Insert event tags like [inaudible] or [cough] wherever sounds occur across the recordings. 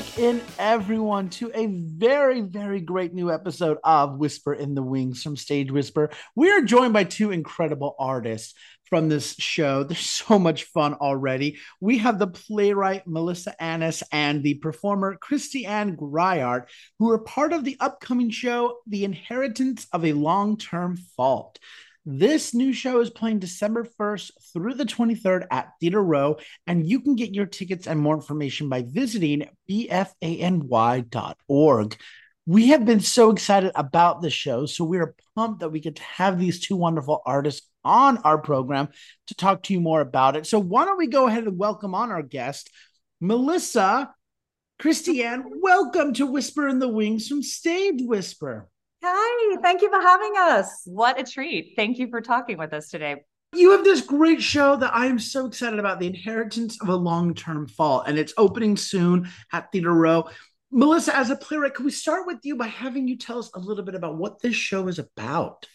Back in, everyone, to a very, very great new episode of Whisper in the Wings from Stage Whisper. We are joined by two incredible artists from this show. There's [laughs] so much fun already. We have the playwright Melisa Annis and the performer Christianne Greiert, who are part of the upcoming show, The Inheritance of a Long Term Fault. This new show is playing December 1st through the 23rd at Theater Row, and you can get your tickets and more information by visiting bfany.org. We have been so excited about the show, so we are pumped that we get to have these two wonderful artists on our program to talk to you more about it. So, why don't we go ahead and welcome on our guest, Melisa Christianne? Welcome to Whisper in the Wings from Stage Whisper. Hi, thank you for having us. What a treat. Thank you for talking with us today. You have this great show that I am so excited about The Inheritance of a Long Term Fault, and it's opening soon at Theater Row. Melisa, as a playwright, can we start with you by having you tell us a little bit about what this show is about?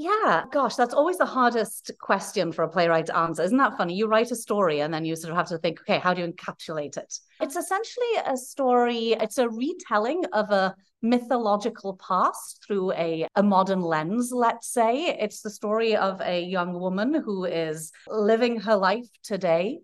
Yeah, gosh, that's always the hardest question for a playwright to answer. Isn't that funny? You write a story and then you sort of have to think, okay, how do you encapsulate it? It's essentially a story, it's a retelling of a mythological past through a, a modern lens, let's say. It's the story of a young woman who is living her life today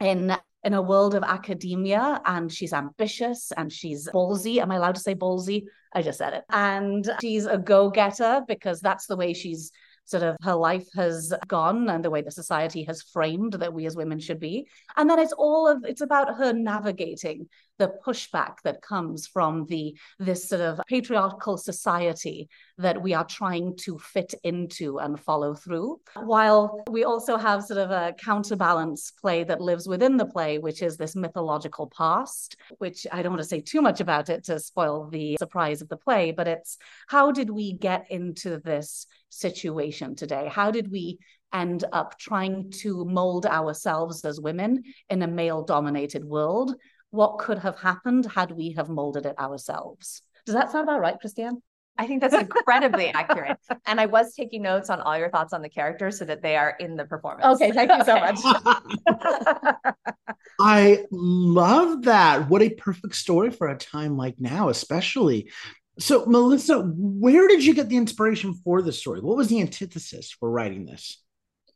in in a world of academia and she's ambitious and she's ballsy. Am I allowed to say ballsy? I just said it. And she's a go getter because that's the way she's sort of her life has gone and the way the society has framed that we as women should be. And then it's all of it's about her navigating the pushback that comes from the this sort of patriarchal society that we are trying to fit into and follow through. While we also have sort of a counterbalance play that lives within the play which is this mythological past which i don't want to say too much about it to spoil the surprise of the play but it's how did we get into this situation today? How did we end up trying to mold ourselves as women in a male dominated world what could have happened had we have molded it ourselves. Does that sound about right, Christianne? I think that's incredibly accurate. And I was taking notes on all your thoughts on the characters so that they are in the performance. Okay, thank you so much. [laughs] I love that. What a perfect story for a time like now, especially. So, Melisa, where did you get the inspiration for this story? What was the antithesis for writing this?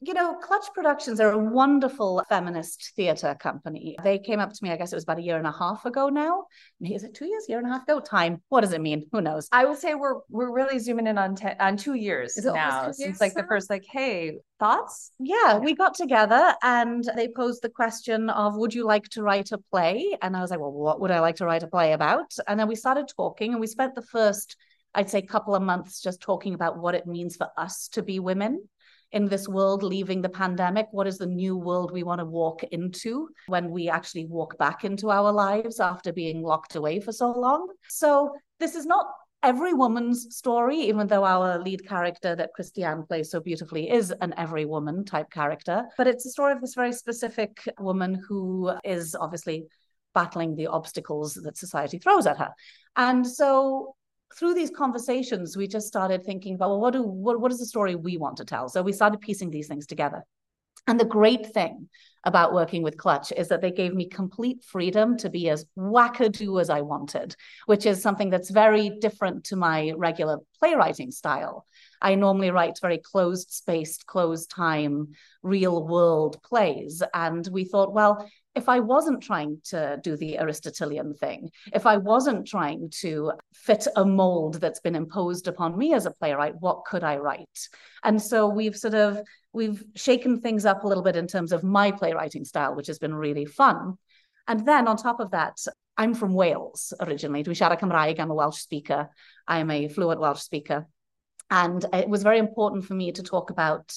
You know, Clutch Productions are a wonderful feminist theatre company. They came up to me, I guess it was about a year and a half ago now. Is it two years, year and a half ago? Time. What does it mean? Who knows? I would say we're we're really zooming in on on two years now two since like now? the first like, hey, thoughts? Yeah, we got together and they posed the question of, would you like to write a play? And I was like, well, what would I like to write a play about? And then we started talking and we spent the first I'd say couple of months just talking about what it means for us to be women in this world leaving the pandemic? What is the new world we want to walk into when we actually walk back into our lives after being locked away for so long? So, this is not every woman's story, even though our lead character that Christianne plays so beautifully is an every woman type character. But it's a story of this very specific woman who is obviously battling the obstacles that society throws at her. And so through these conversations, we just started thinking about, well, what do what, what is the story we want to tell? So we started piecing these things together. And the great thing about working with Clutch is that they gave me complete freedom to be as wackadoo as I wanted, which is something that's very different to my regular playwriting style. I normally write very closed spaced, closed time, real world plays. And we thought, well, if I wasn't trying to do the Aristotelian thing, if I wasn't trying to fit a mold that's been imposed upon me as a playwright, what could I write? And so we've sort of we've shaken things up a little bit in terms of my playwriting style, which has been really fun. And then on top of that, I'm from Wales originally. Dwi siarad. I'm a Welsh speaker. I'm a fluent Welsh speaker. And it was very important for me to talk about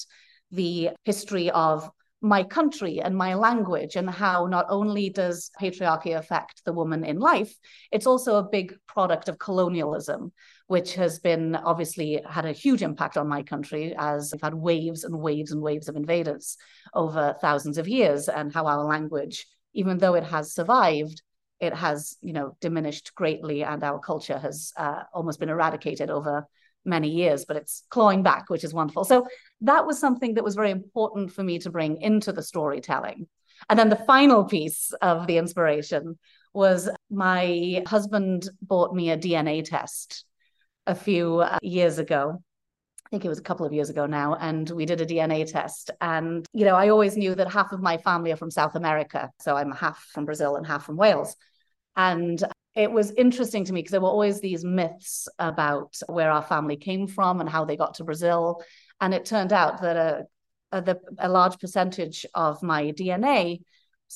the history of my country and my language and how not only does patriarchy affect the woman in life it's also a big product of colonialism which has been obviously had a huge impact on my country as we've had waves and waves and waves of invaders over thousands of years and how our language even though it has survived it has you know diminished greatly and our culture has uh, almost been eradicated over many years, but it's clawing back, which is wonderful. So that was something that was very important for me to bring into the storytelling. And then the final piece of the inspiration was my husband bought me a DNA test a few uh, years ago. I think it was a couple of years ago now, and we did a DNA test. And, you know, I always knew that half of my family are from South America. So I'm half from Brazil and half from Wales. And it was interesting to me because there were always these myths about where our family came from and how they got to Brazil. And it turned out that a, a, the, a large percentage of my DNA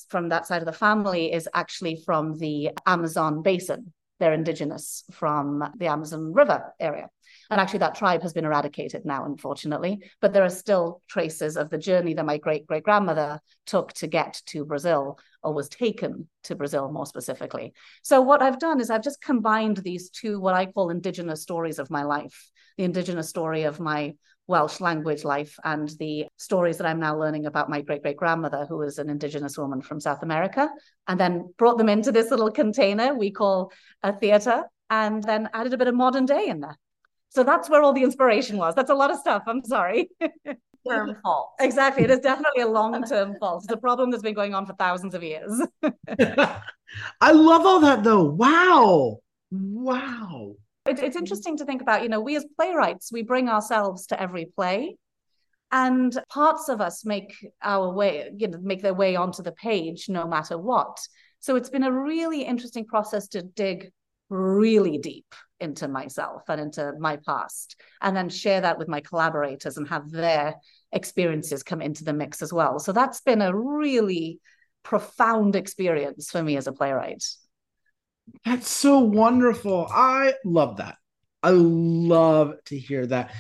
from that side of the family is actually from the Amazon basin. They're indigenous from the Amazon River area. And actually, that tribe has been eradicated now, unfortunately. But there are still traces of the journey that my great great grandmother took to get to Brazil, or was taken to Brazil more specifically. So, what I've done is I've just combined these two, what I call indigenous stories of my life the indigenous story of my Welsh language life and the stories that I'm now learning about my great great grandmother, who was an indigenous woman from South America, and then brought them into this little container we call a theatre, and then added a bit of modern day in there. So that's where all the inspiration was. That's a lot of stuff. I'm sorry. [laughs] Term fault. [laughs] exactly. It is definitely a long term fault. It's a problem that's been going on for thousands of years. [laughs] I love all that though. Wow. Wow. It, it's interesting to think about, you know, we as playwrights, we bring ourselves to every play. And parts of us make our way, you know, make their way onto the page no matter what. So it's been a really interesting process to dig really deep into myself and into my past and then share that with my collaborators and have their experiences come into the mix as well so that's been a really profound experience for me as a playwright that's so wonderful i love that i love to hear that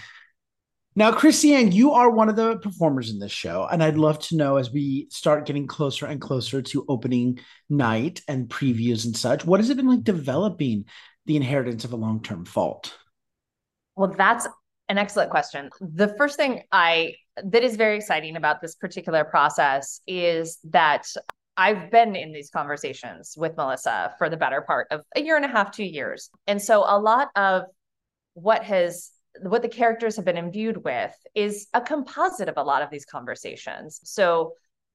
now, Christianne, you are one of the performers in this show, and I'd love to know as we start getting closer and closer to opening night and previews and such, what has it been like developing the inheritance of a long term fault? Well, that's an excellent question. The first thing I that is very exciting about this particular process is that I've been in these conversations with Melisa for the better part of a year and a half, two years. And so a lot of what has what the characters have been imbued with is a composite of a lot of these conversations. So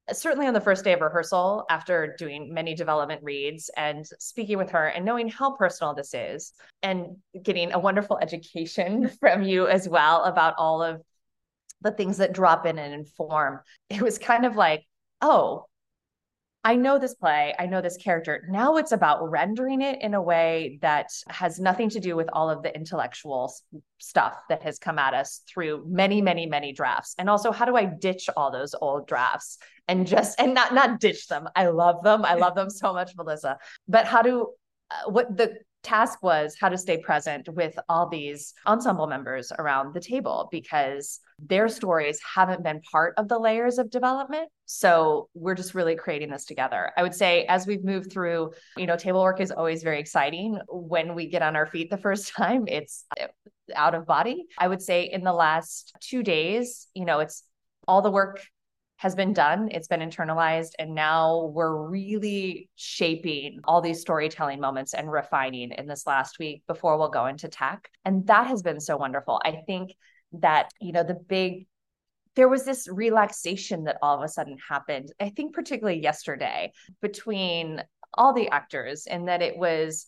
uh, certainly on the first day of rehearsal, after doing many development reads and speaking with her and knowing how personal this is, and getting a wonderful education [laughs] from you as well about all of the things that drop in and inform, it was kind of like, oh, I know this play, I know this character. Now it's about rendering it in a way that has nothing to do with all of the intellectual stuff that has come at us through many, many, many drafts. And also, how do I ditch all those old drafts and just and not not ditch them? I love them. I love them so much, Melisa. But how do uh, what the task was how to stay present with all these ensemble members around the table because their stories haven't been part of the layers of development. So we're just really creating this together. I would say as we've moved through, you know, table work is always very exciting. When we get on our feet the [laughs] first time, it's out of body. I would say in the last two days, you know, it's all the work has been done, it's been internalized, and now we're really shaping all these storytelling moments and refining in this last week before we'll go into tech. And that has been so wonderful. I think that, you know, the big there was this relaxation that all of a sudden happened, I think, particularly yesterday between all the actors, and that it was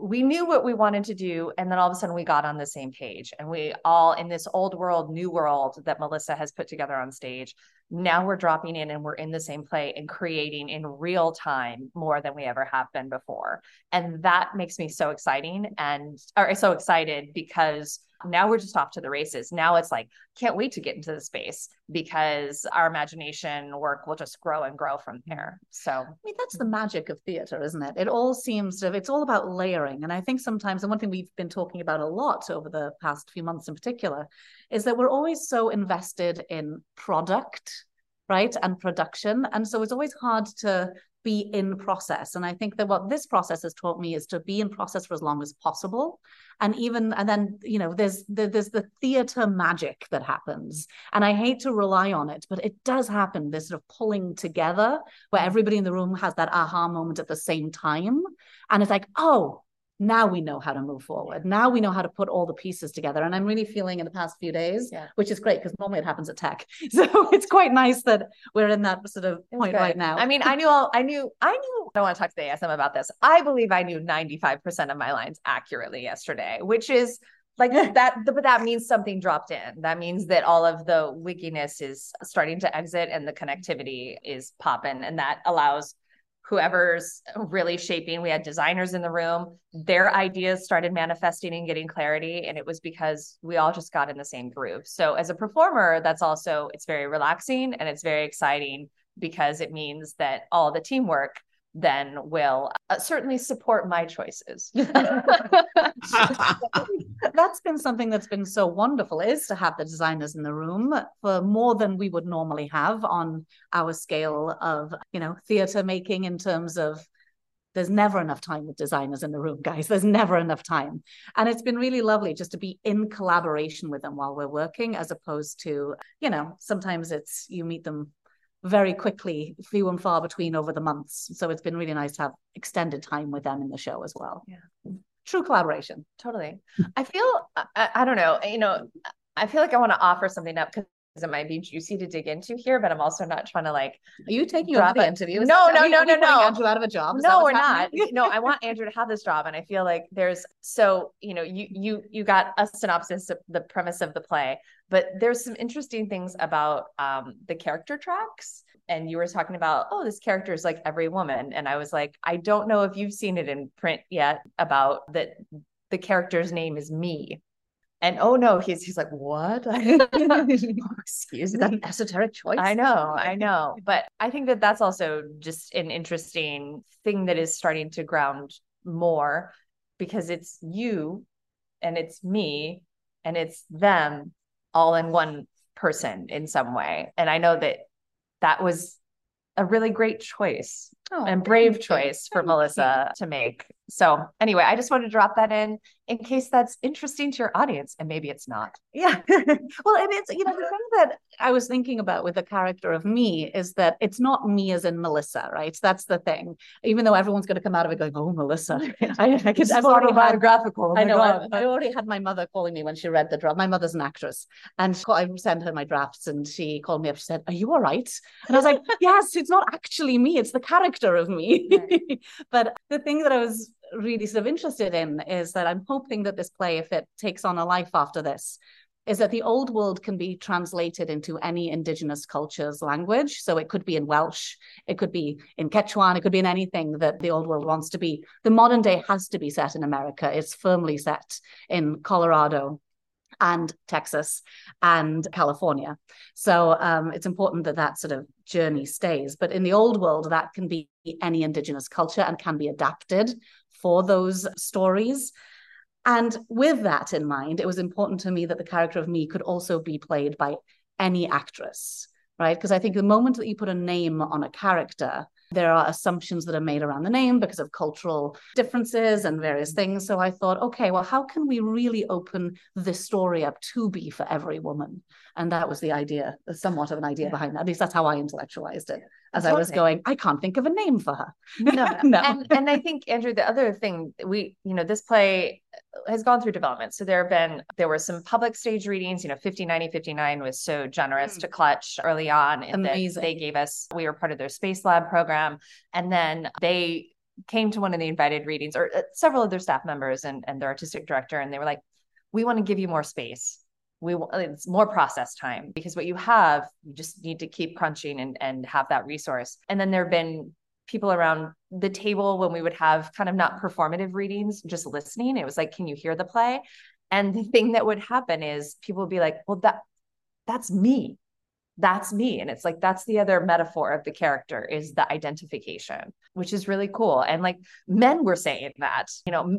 we knew what we wanted to do and then all of a sudden we got on the same page and we all in this old world new world that melisa has put together on stage now we're dropping in and we're in the same play and creating in real time more than we ever have been before. And that makes me so exciting and or so excited because now we're just off to the races. Now it's like, can't wait to get into the space because our imagination work will just grow and grow from there. So, I mean, that's the magic of theater, isn't it? It all seems to, it's all about layering. And I think sometimes, and one thing we've been talking about a lot over the past few months in particular, is that we're always so invested in product right and production and so it's always hard to be in process. And I think that what this process has taught me is to be in process for as long as possible. And even, and then, you know, there's the, there's the theater magic that happens. And I hate to rely on it, but it does happen. This sort of pulling together where everybody in the room has that aha moment at the same time. And it's like, oh, now we know how to move forward. Now we know how to put all the pieces together. And I'm really feeling in the past few days, Yeah. which is great because normally it happens at tech. [laughs] So it's quite nice that we're in that sort of It's point good. right now. I mean, I knew all I knew I knew I don't want to talk to the ASM about this. I believe I knew 95% of my lines accurately yesterday, which is like [laughs] that but that means something dropped in. That means that all of the wickiness is starting to exit and the connectivity is popping and that allows whoever's really shaping we had designers in the room. Their ideas started manifesting and getting clarity and it was because we all just got in the same groove. So as a performer that's also it's very relaxing and it's very exciting because it means that all the teamwork then will uh, certainly support my choices. [laughs] That's been something that's been so wonderful is to have the designers in the room for more than we would normally have on our scale of you know theater making in terms of there's never enough time with designers in the room guys. There's never enough time. And it's been really lovely just to be in collaboration with them while we're working as opposed to you know sometimes it's you meet them very quickly few and far between over the months so it's been really nice to have extended time with them in the show as well Yeah. true collaboration totally i feel I, I don't know you know i feel like i want to offer something up because it might be juicy to dig into here but i'm also not trying to like Are you taking over the interview? Is No, that- no, we- no, no, no. Andrew out of a job. Is no we're not no i want andrew to have this job and i feel like there's so you know you you you got a synopsis of the premise of the play but there's some interesting things about um the character tracks. And you were talking about oh this character is like every woman. And i was like i don't know if you've seen it in print yet about that the character's name is me and oh no he's he's like what? [laughs] Excuse me. that esoteric choice? I know, I know. But I think that that's also just an interesting thing that is starting to ground more because it's you and it's me and it's them all in one person in some way. And I know that that was a really great choice Oh, and brave choice for Thank you. Melissa to make. So, anyway, I just wanted to drop that in in case that's interesting to your audience and maybe it's not. Yeah. [laughs] well, and it's, you know, the thing that I was thinking about with the character of me is that it's not me as in Melisa, right? That's the thing. Even though everyone's going to come out of it going, oh, Melisa. [laughs] I, I could, I've already had, autobiographical. Oh I know. I, I already had my mother calling me when she read the draft. My mother's an actress, and she, I sent her my drafts, and she called me up. She said, "Are you all right?" And I was like, [laughs] "Yes, it's not actually me; it's the character of me." but the thing that I was really sort of interested in is that I'm hoping that this play, if it takes on a life after this, is that the old world can be translated into any indigenous culture's language. So it could be in Welsh, it could be in Quechuan, it could be in anything that the old world wants to be. The modern day has to be set in America. It's firmly set in Colorado and Texas and California. So um, it's important that that sort of journey stays. But in the old world, that can be any indigenous culture and can be adapted for those stories. And with that in mind, it was important to me that the character of me could also be played by any actress, right? Because I think the moment that you put a name on a character, there are assumptions that are made around the name because of cultural differences and various things. So I thought, okay, well, how can we really open this story up to be for every woman? And that was the idea, somewhat of an idea Yeah. behind that. At least that's how I intellectualized it as I was going, I can't think of a name for her. no, [laughs] No. And and I think Andrew, the other thing we, you know, this play has gone through development. So there have been there were some public stage readings. You know, 5090 59 was so generous Mm. to Clutch early on, and Amazing. they gave us. We were part of their Space Lab program, and then they came to one of the invited readings, or uh, several of their staff members and and their artistic director, and they were like, "We want to give you more space." We it's more process time because what you have you just need to keep crunching and and have that resource. And then there have been people around the table when we would have kind of not performative readings just listening. It was like can you hear the play? And the thing that would happen is people would be like well that that's me that's me. And it's like that's the other metaphor of the character is the identification which is really cool. And like men were saying that you know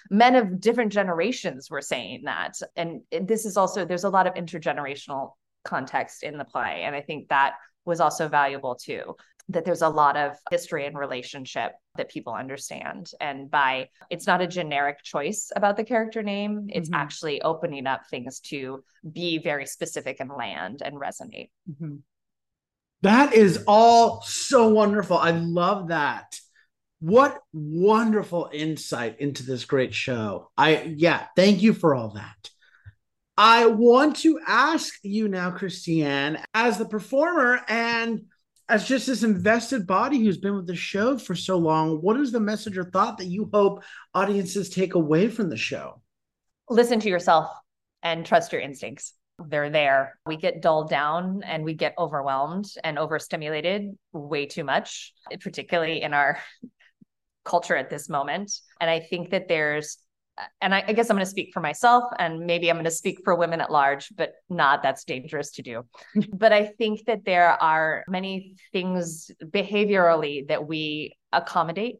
[laughs] men of different generations were saying that. And this is also there's a lot of intergenerational context in the play. And i think that was also valuable too that there's a lot of history and relationship that people understand and by it's not a generic choice about the character name it's Mhm. actually opening up things to be very specific and land and resonate Mhm. That is all so wonderful. I love that. What wonderful insight into this great show. I, yeah, thank you for all that. I want to ask you now, Christianne, as the performer and as just this invested body who's been with the show for so long, what is the message or thought that you hope audiences take away from the show? Listen to yourself and trust your instincts. They're there. We get dulled down and we get overwhelmed and overstimulated way too much, particularly in our [laughs] culture at this moment. And I think that there's and I, I, guess I'm going to speak for myself and maybe I'm going to speak for women at large, but not that's dangerous to do. [laughs] but I think that there are many things behaviorally that we accommodate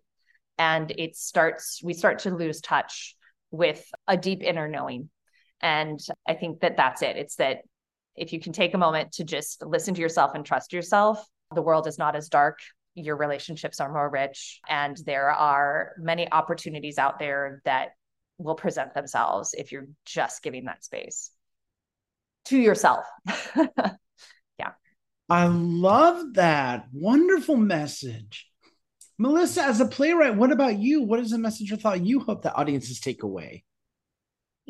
and it starts, we start to lose touch with a deep inner knowing. And I think that that's it. It's that if you can take a moment to just listen to yourself and trust yourself, the world is not as dark your relationships are more rich and there are many opportunities out there that will present themselves if you're just giving that space to yourself. [laughs] yeah. I love that. Wonderful message. Melisa, as a playwright, what about you? What is the message or thought you hope that audiences take away?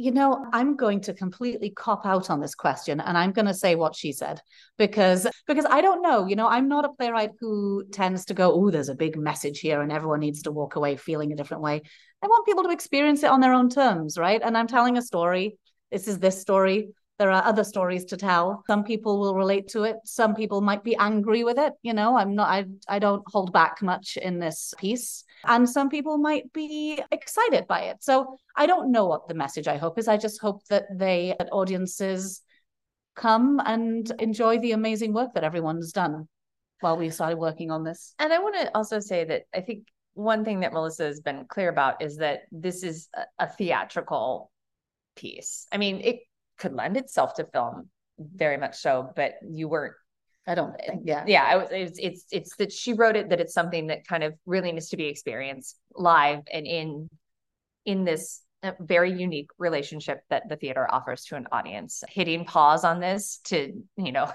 You know, I'm going to completely cop out on this question and I'm going to say what she said because because I don't know, you know, I'm not a playwright who tends to go, "Oh, there's a big message here and everyone needs to walk away feeling a different way." I want people to experience it on their own terms, right? And I'm telling a story. This is this story. There are other stories to tell. Some people will relate to it. Some people might be angry with it. You know, I'm not, I, I don't hold back much in this piece. And some people might be excited by it. So I don't know what the message I hope is. I just hope that they, that audiences come and enjoy the amazing work that everyone's done while we started working on this. And I want to also say that I think one thing that Melisa has been clear about is that this is a, a theatrical piece. I mean, it could lend itself to film very much so, but you weren't. I don't think, yeah. Yeah, I was, it's, it's, it's that she wrote it that it's something that kind of really needs to be experienced live and in, in this uh, very unique relationship that the theater offers to an audience. Hitting pause on this to, you know,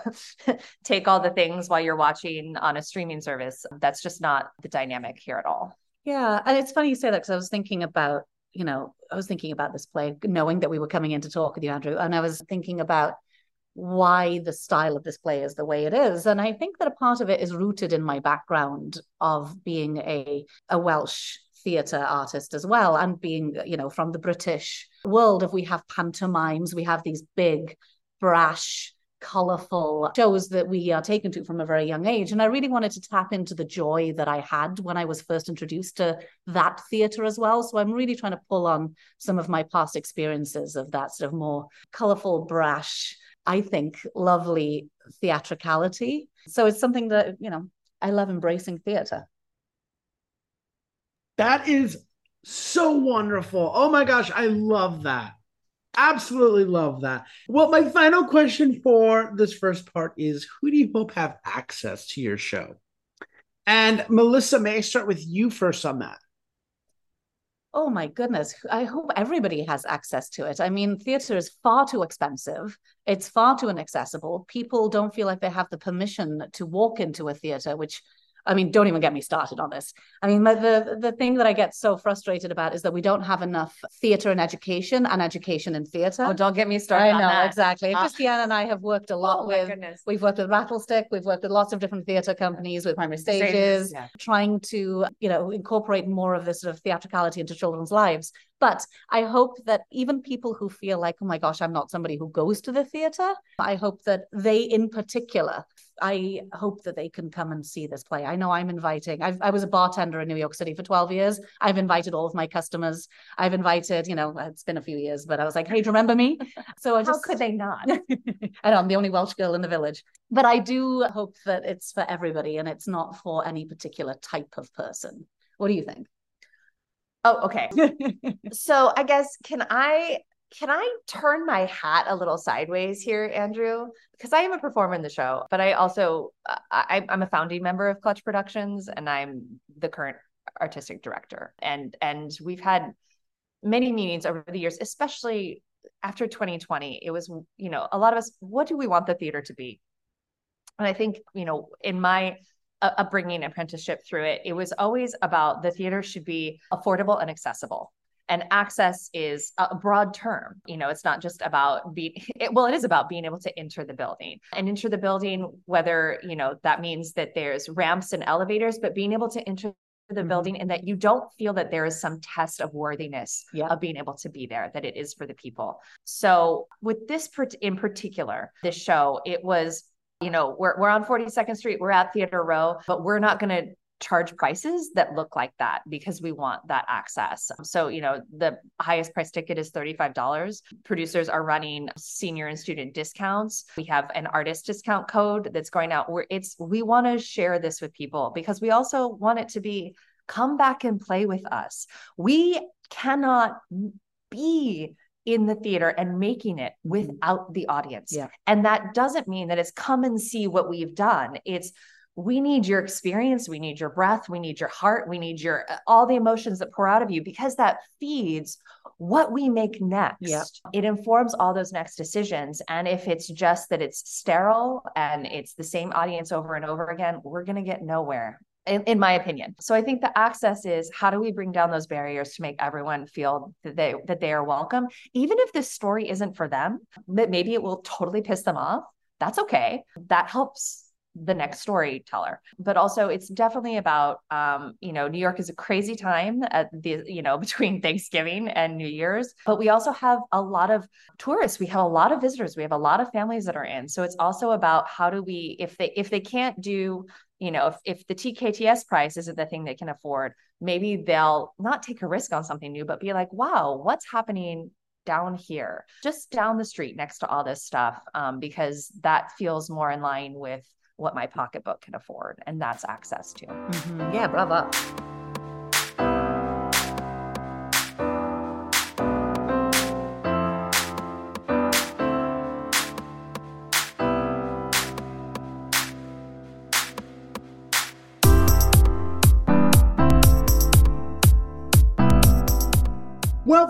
[laughs] take all the things while you're watching on a streaming service, that's just not the dynamic here at all. Yeah. And it's funny you say that because I was thinking about, you know, I was thinking about this play, knowing that we were coming in to talk with you, Andrew. And I was thinking about why the style of this play is the way it is. And I think that a part of it is rooted in my background of being a, a Welsh theatre artist as well and being you know from the british world if we have pantomimes we have these big brash colorful shows that we are taken to from a very young age and i really wanted to tap into the joy that i had when i was first introduced to that theater as well so i'm really trying to pull on some of my past experiences of that sort of more colorful brash i think lovely theatricality so it's something that you know i love embracing theater that is so wonderful. Oh my gosh, I love that. Absolutely love that. Well, my final question for this first part is who do you hope have access to your show? And Melisa, may I start with you first on that? Oh my goodness. I hope everybody has access to it. I mean, theater is far too expensive. It's far too inaccessible. People don't feel like they have the permission to walk into a theater, which I mean, don't even get me started on this. I mean, the the thing that I get so frustrated about is that we don't have enough theatre and education and education in theatre. Oh, don't get me started. I know exactly. Uh, Christianne and I have worked a lot oh, with. Goodness. We've worked with Rattlestick. We've worked with lots of different theatre companies with primary stages, stages yeah. trying to you know incorporate more of this sort of theatricality into children's lives. But I hope that even people who feel like, oh my gosh, I'm not somebody who goes to the theatre, I hope that they in particular I hope that they can come and see this play. I know I'm inviting. I've, i was a bartender in New York City for 12 years. I've invited all of my customers. I've invited, you know, it's been a few years, but I was like, hey, do you remember me? So I just, how could they not? [laughs] I know I'm the only Welsh girl in the village, but I do hope that it's for everybody and it's not for any particular type of person. What do you think? Oh, okay. [laughs] so I guess can I can I turn my hat a little sideways here, Andrew? Because I am a performer in the show, but I also uh, I, I'm a founding member of Clutch Productions, and I'm the current artistic director. And and we've had many meetings over the years, especially after 2020. It was you know a lot of us. What do we want the theater to be? And I think you know in my a bringing apprenticeship through it, it was always about the theater should be affordable and accessible and access is a broad term you know it's not just about being [laughs] it, well it is about being able to enter the building and enter the building whether you know that means that there's ramps and elevators but being able to enter the mm-hmm. building and that you don't feel that there is some test of worthiness yeah. of being able to be there that it is for the people so with this in particular this show it was you know we're, we're on 42nd street we're at theater row but we're not going to charge prices that look like that because we want that access. So, you know, the highest price ticket is $35. Producers are running senior and student discounts. We have an artist discount code that's going out where it's we want to share this with people because we also want it to be come back and play with us. We cannot be in the theater and making it without the audience. Yeah. And that doesn't mean that it's come and see what we've done. It's we need your experience we need your breath we need your heart we need your uh, all the emotions that pour out of you because that feeds what we make next yep. it informs all those next decisions and if it's just that it's sterile and it's the same audience over and over again we're going to get nowhere in, in, my opinion. So I think the access is how do we bring down those barriers to make everyone feel that they that they are welcome, even if this story isn't for them, that maybe it will totally piss them off. That's okay. That helps the next storyteller. But also it's definitely about um, you know new york is a crazy time at the you know [laughs] between thanksgiving and new year's. But we also have a lot of tourists. We have a lot of visitors. We have a lot of families that are in. So it's also about how do we if they if they can't do you know if, if the tkts price isn't the thing they can afford maybe they'll not take a risk on something new but be like wow what's happening down here, just down the street next to all this stuff, um, because that feels more in line with what my pocketbook can afford. And that's access to. Mm-hmm. Yeah, bravo.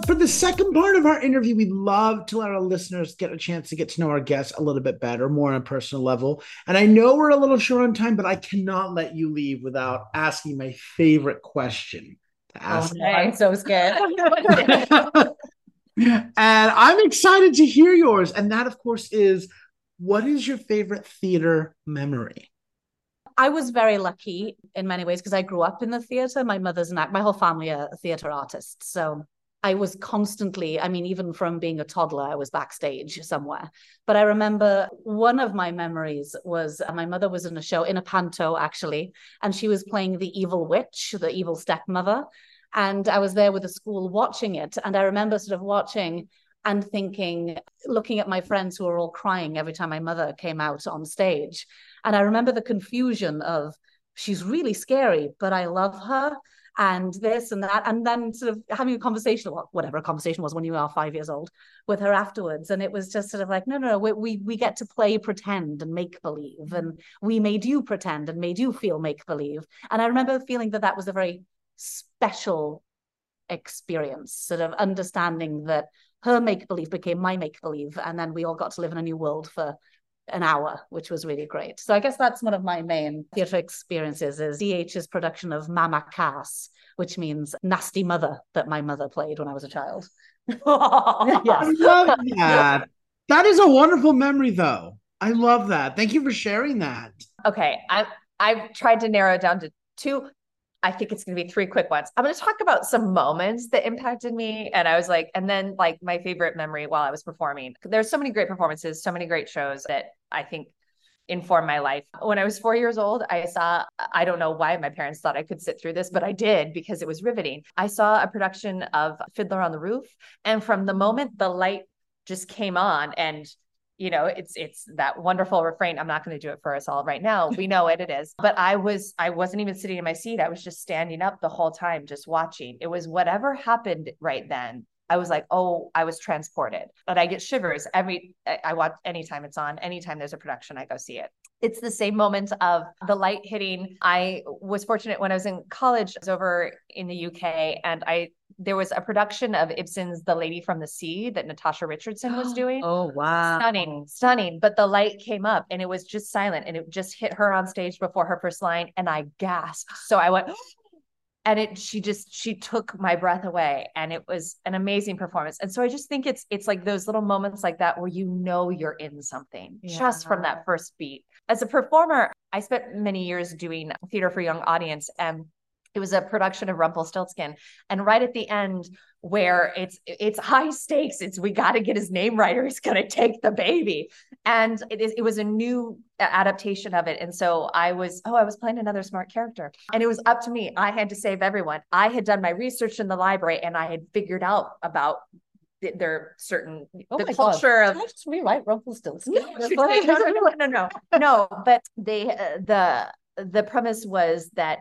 For the second part of our interview, we'd love to let our listeners get a chance to get to know our guests a little bit better, more on a personal level. And I know we're a little short on time, but I cannot let you leave without asking my favorite question to oh, ask. Oh, I'm so scared. [laughs] and I'm excited to hear yours. And that, of course, is what is your favorite theater memory? I was very lucky in many ways because I grew up in the theater. My mother's an act, my whole family are theater artists. So I was constantly, I mean, even from being a toddler, I was backstage somewhere. But I remember one of my memories was uh, my mother was in a show, in a panto actually, and she was playing the evil witch, the evil stepmother. And I was there with the school watching it. And I remember sort of watching and thinking, looking at my friends who were all crying every time my mother came out on stage. And I remember the confusion of, she's really scary, but I love her and this and that and then sort of having a conversation whatever a conversation was when you are five years old with her afterwards. And it was just sort of like no no, no we, we we get to play pretend and make believe. And we made you pretend and made you feel make believe. And i remember feeling that that was a very special experience sort of understanding that her make believe became my make believe. And then we all got to live in a new world for an hour, which was really great. So I guess that's one of my main theatre experiences is DH's production of Mama Cass, which means nasty mother that my mother played when I was a child. [laughs] yes. I love that. That is a wonderful memory though. I love that. Thank you for sharing that. Okay. I I've tried to narrow it down to two I think it's going to be three quick ones. I'm going to talk about some moments that impacted me. And I was like, and then like my favorite memory while I was performing. There's so many great performances, so many great shows that I think inform my life. When I was four years old, I saw, I don't know why my parents thought I could sit through this, but I did because it was riveting. I saw a production of Fiddler on the Roof. And from the moment the light just came on and you know it's it's that wonderful refrain i'm not going to do it for us all right now. We know what it is. But i was i wasn't even sitting in my seat. I was just standing up the whole time just watching. It was whatever happened right then i was like oh i was transported. But i get shivers every i watch anytime it's on anytime there's a production i go see it. It's the same moment of the light hitting. I was fortunate when i was in college I was over in the uk and i there was a production of Ibsen's The Lady from the Sea that Natasha Richardson was [gasps] doing. Oh wow. Stunning, stunning. But the light came up and it was just silent and it just hit her on stage before her first line. And I gasped. So I went, [gasps] and it she just she took my breath away and it was an amazing performance and so i just think it's it's like those little moments like that where you know you're in something yeah. just from that first beat as a performer i spent many years doing theater for young audience and it was a production of Rumpelstiltskin, and right at the end, where it's it's high stakes, it's we got to get his name right, or he's going to take the baby. And it is it was a new adaptation of it, and so I was oh I was playing another smart character, and it was up to me. I had to save everyone. I had done my research in the library, and I had figured out about their certain oh the culture God. of I just rewrite Rumpelstiltskin. [laughs] No, no, no, no, no, but they uh, the the premise was that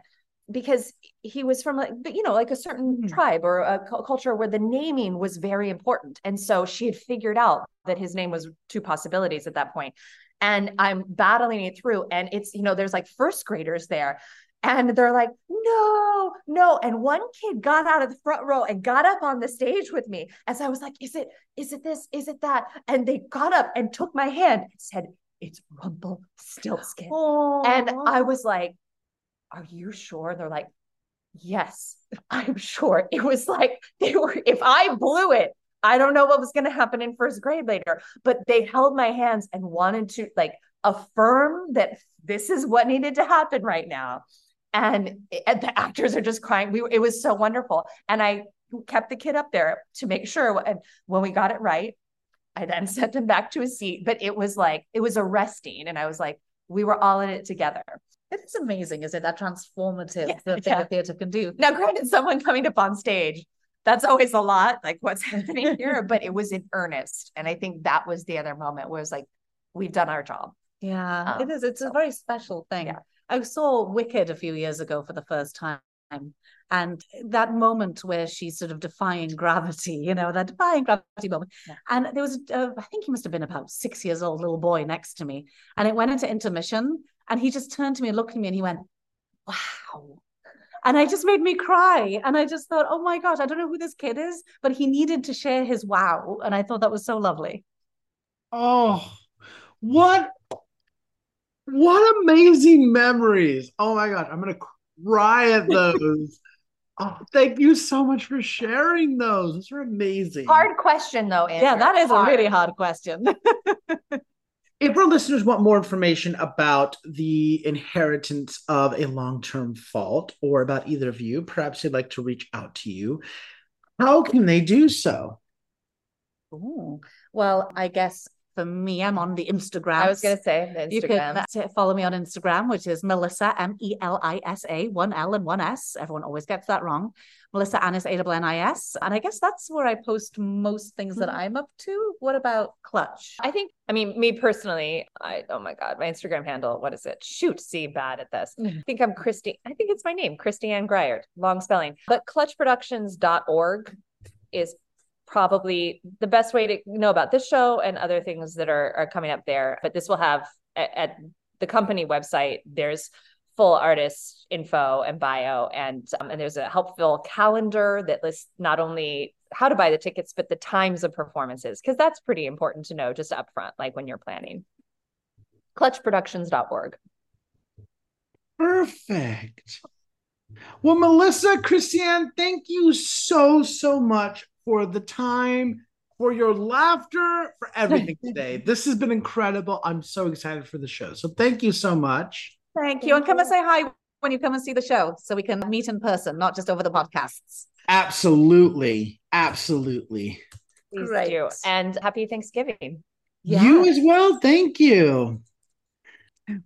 because he was from like but you know like a certain mm-hmm. tribe or a culture where the naming was very important. And so she had figured out that his name was two possibilities at that point. And i'm battling it through and it's you know there's like first graders there and they're like no no. And one kid got out of the front row and got up on the stage with me. As i was like is it is it this is it that? And they got up and took my hand and said it's rumple stiltskin. And i was like are you sure? They're like, yes, [laughs] I'm sure. It was like [laughs] they were, if I blew it, I don't know what was going to happen in first grade later, but they held my hands and wanted to like affirm that this is what needed to happen right now. And, and the actors are just crying. We it was so wonderful. And I kept the kid up there to make sure. And when we got it right, I then [laughs] sent him back to his seat. But it was like, it was arresting. And I was like, we were all in it together. It is amazing, is it? That transformative yeah, the yeah. theater can do. Now, granted, someone coming up on stage, that's always a lot, like what's [laughs] happening here, but it was in earnest. And I think that was the other moment where it's like, we've done our job. Yeah, um, it is. It's a very special thing. Yeah. I saw Wicked a few years ago for the first time. And that moment where she's sort of defying gravity, you know, that defying gravity moment. Yeah. And there was, uh, I think he must have been about six years old, little boy next to me. And it went into intermission and he just turned to me and looked at me and he went, wow. And I just made me cry. And I just thought, oh my gosh, I don't know who this kid is, but he needed to share his wow. And I thought that was so lovely. Oh, what what amazing memories. Oh my god, I'm gonna cry at those. [laughs] oh, thank you so much for sharing those. Those are amazing. Hard question though, Andrew. Yeah, that is hard. a really hard question. [laughs] If our listeners want more information about the inheritance of a long term fault or about either of you, perhaps they'd like to reach out to you. How can they do so? Ooh. Well, I guess for me, I'm on the Instagram. I was going to say the Instagram. You can follow me on Instagram, which is Melisa M E L I S A, one L and one S. Everyone always gets that wrong. Melisa Annis A W N I S, and I guess that's where I post most things that mm-hmm. I'm up to. What about Clutch? I think. I mean, me personally, I oh my god, my Instagram handle. What is it? Shoot, see, bad at this. [laughs] I think I'm Christy. I think it's my name, Christy Christianne Greiert. Long spelling, but ClutchProductions.org is probably the best way to know about this show and other things that are, are coming up there. But this will have at, at the company website, there's full artist info and bio and um, and there's a helpful calendar that lists not only how to buy the tickets but the times of performances because that's pretty important to know just upfront like when you're planning clutchproductions.org perfect well melisa christianne thank you so so much for the time, for your laughter, for everything [laughs] today. This has been incredible. I'm so excited for the show. So thank you so much. Thank you. And come and say hi when you come and see the show so we can meet in person, not just over the podcasts. Absolutely. Absolutely. Please Great. do. And happy Thanksgiving. Yeah. You as well. Thank you.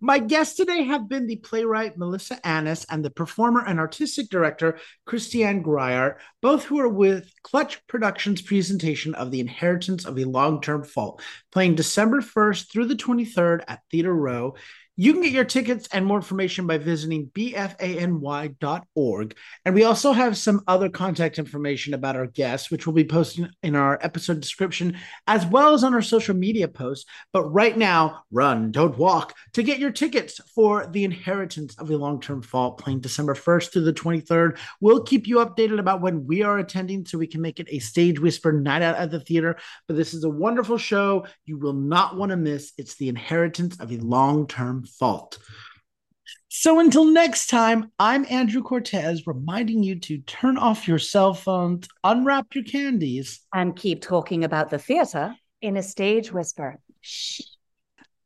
My guests today have been the playwright Melisa Annis and the performer and artistic director Christianne Greiert, both who are with Clutch Productions' presentation of The Inheritance of a Long Term Fault, playing December 1st through the 23rd at Theater Row. You can get your tickets and more information by visiting bfany.org. And we also have some other contact information about our guests, which we'll be posting in our episode description as well as on our social media posts. But right now, run, don't walk to get your tickets for The Inheritance of a Long Term Fault playing December 1st through the 23rd. We'll keep you updated about when we are attending so we can make it a stage whisper night out at the theater. But this is a wonderful show you will not want to miss. It's The Inheritance of a Long Term fault. So until next time, I'm Andrew Cortez reminding you to turn off your cell phones, unwrap your candies, and keep talking about the theater in a stage whisper. Shh.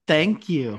Thank you.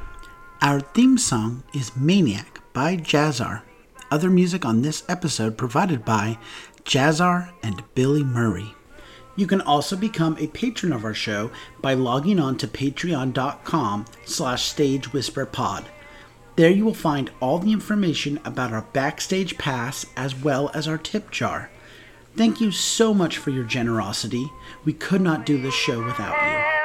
Our theme song is Maniac by Jazzar. Other music on this episode provided by Jazzar and Billy Murray. You can also become a patron of our show by logging on to patreon.com slash stagewhisperpod. There you will find all the information about our backstage pass as well as our tip jar. Thank you so much for your generosity. We could not do this show without you.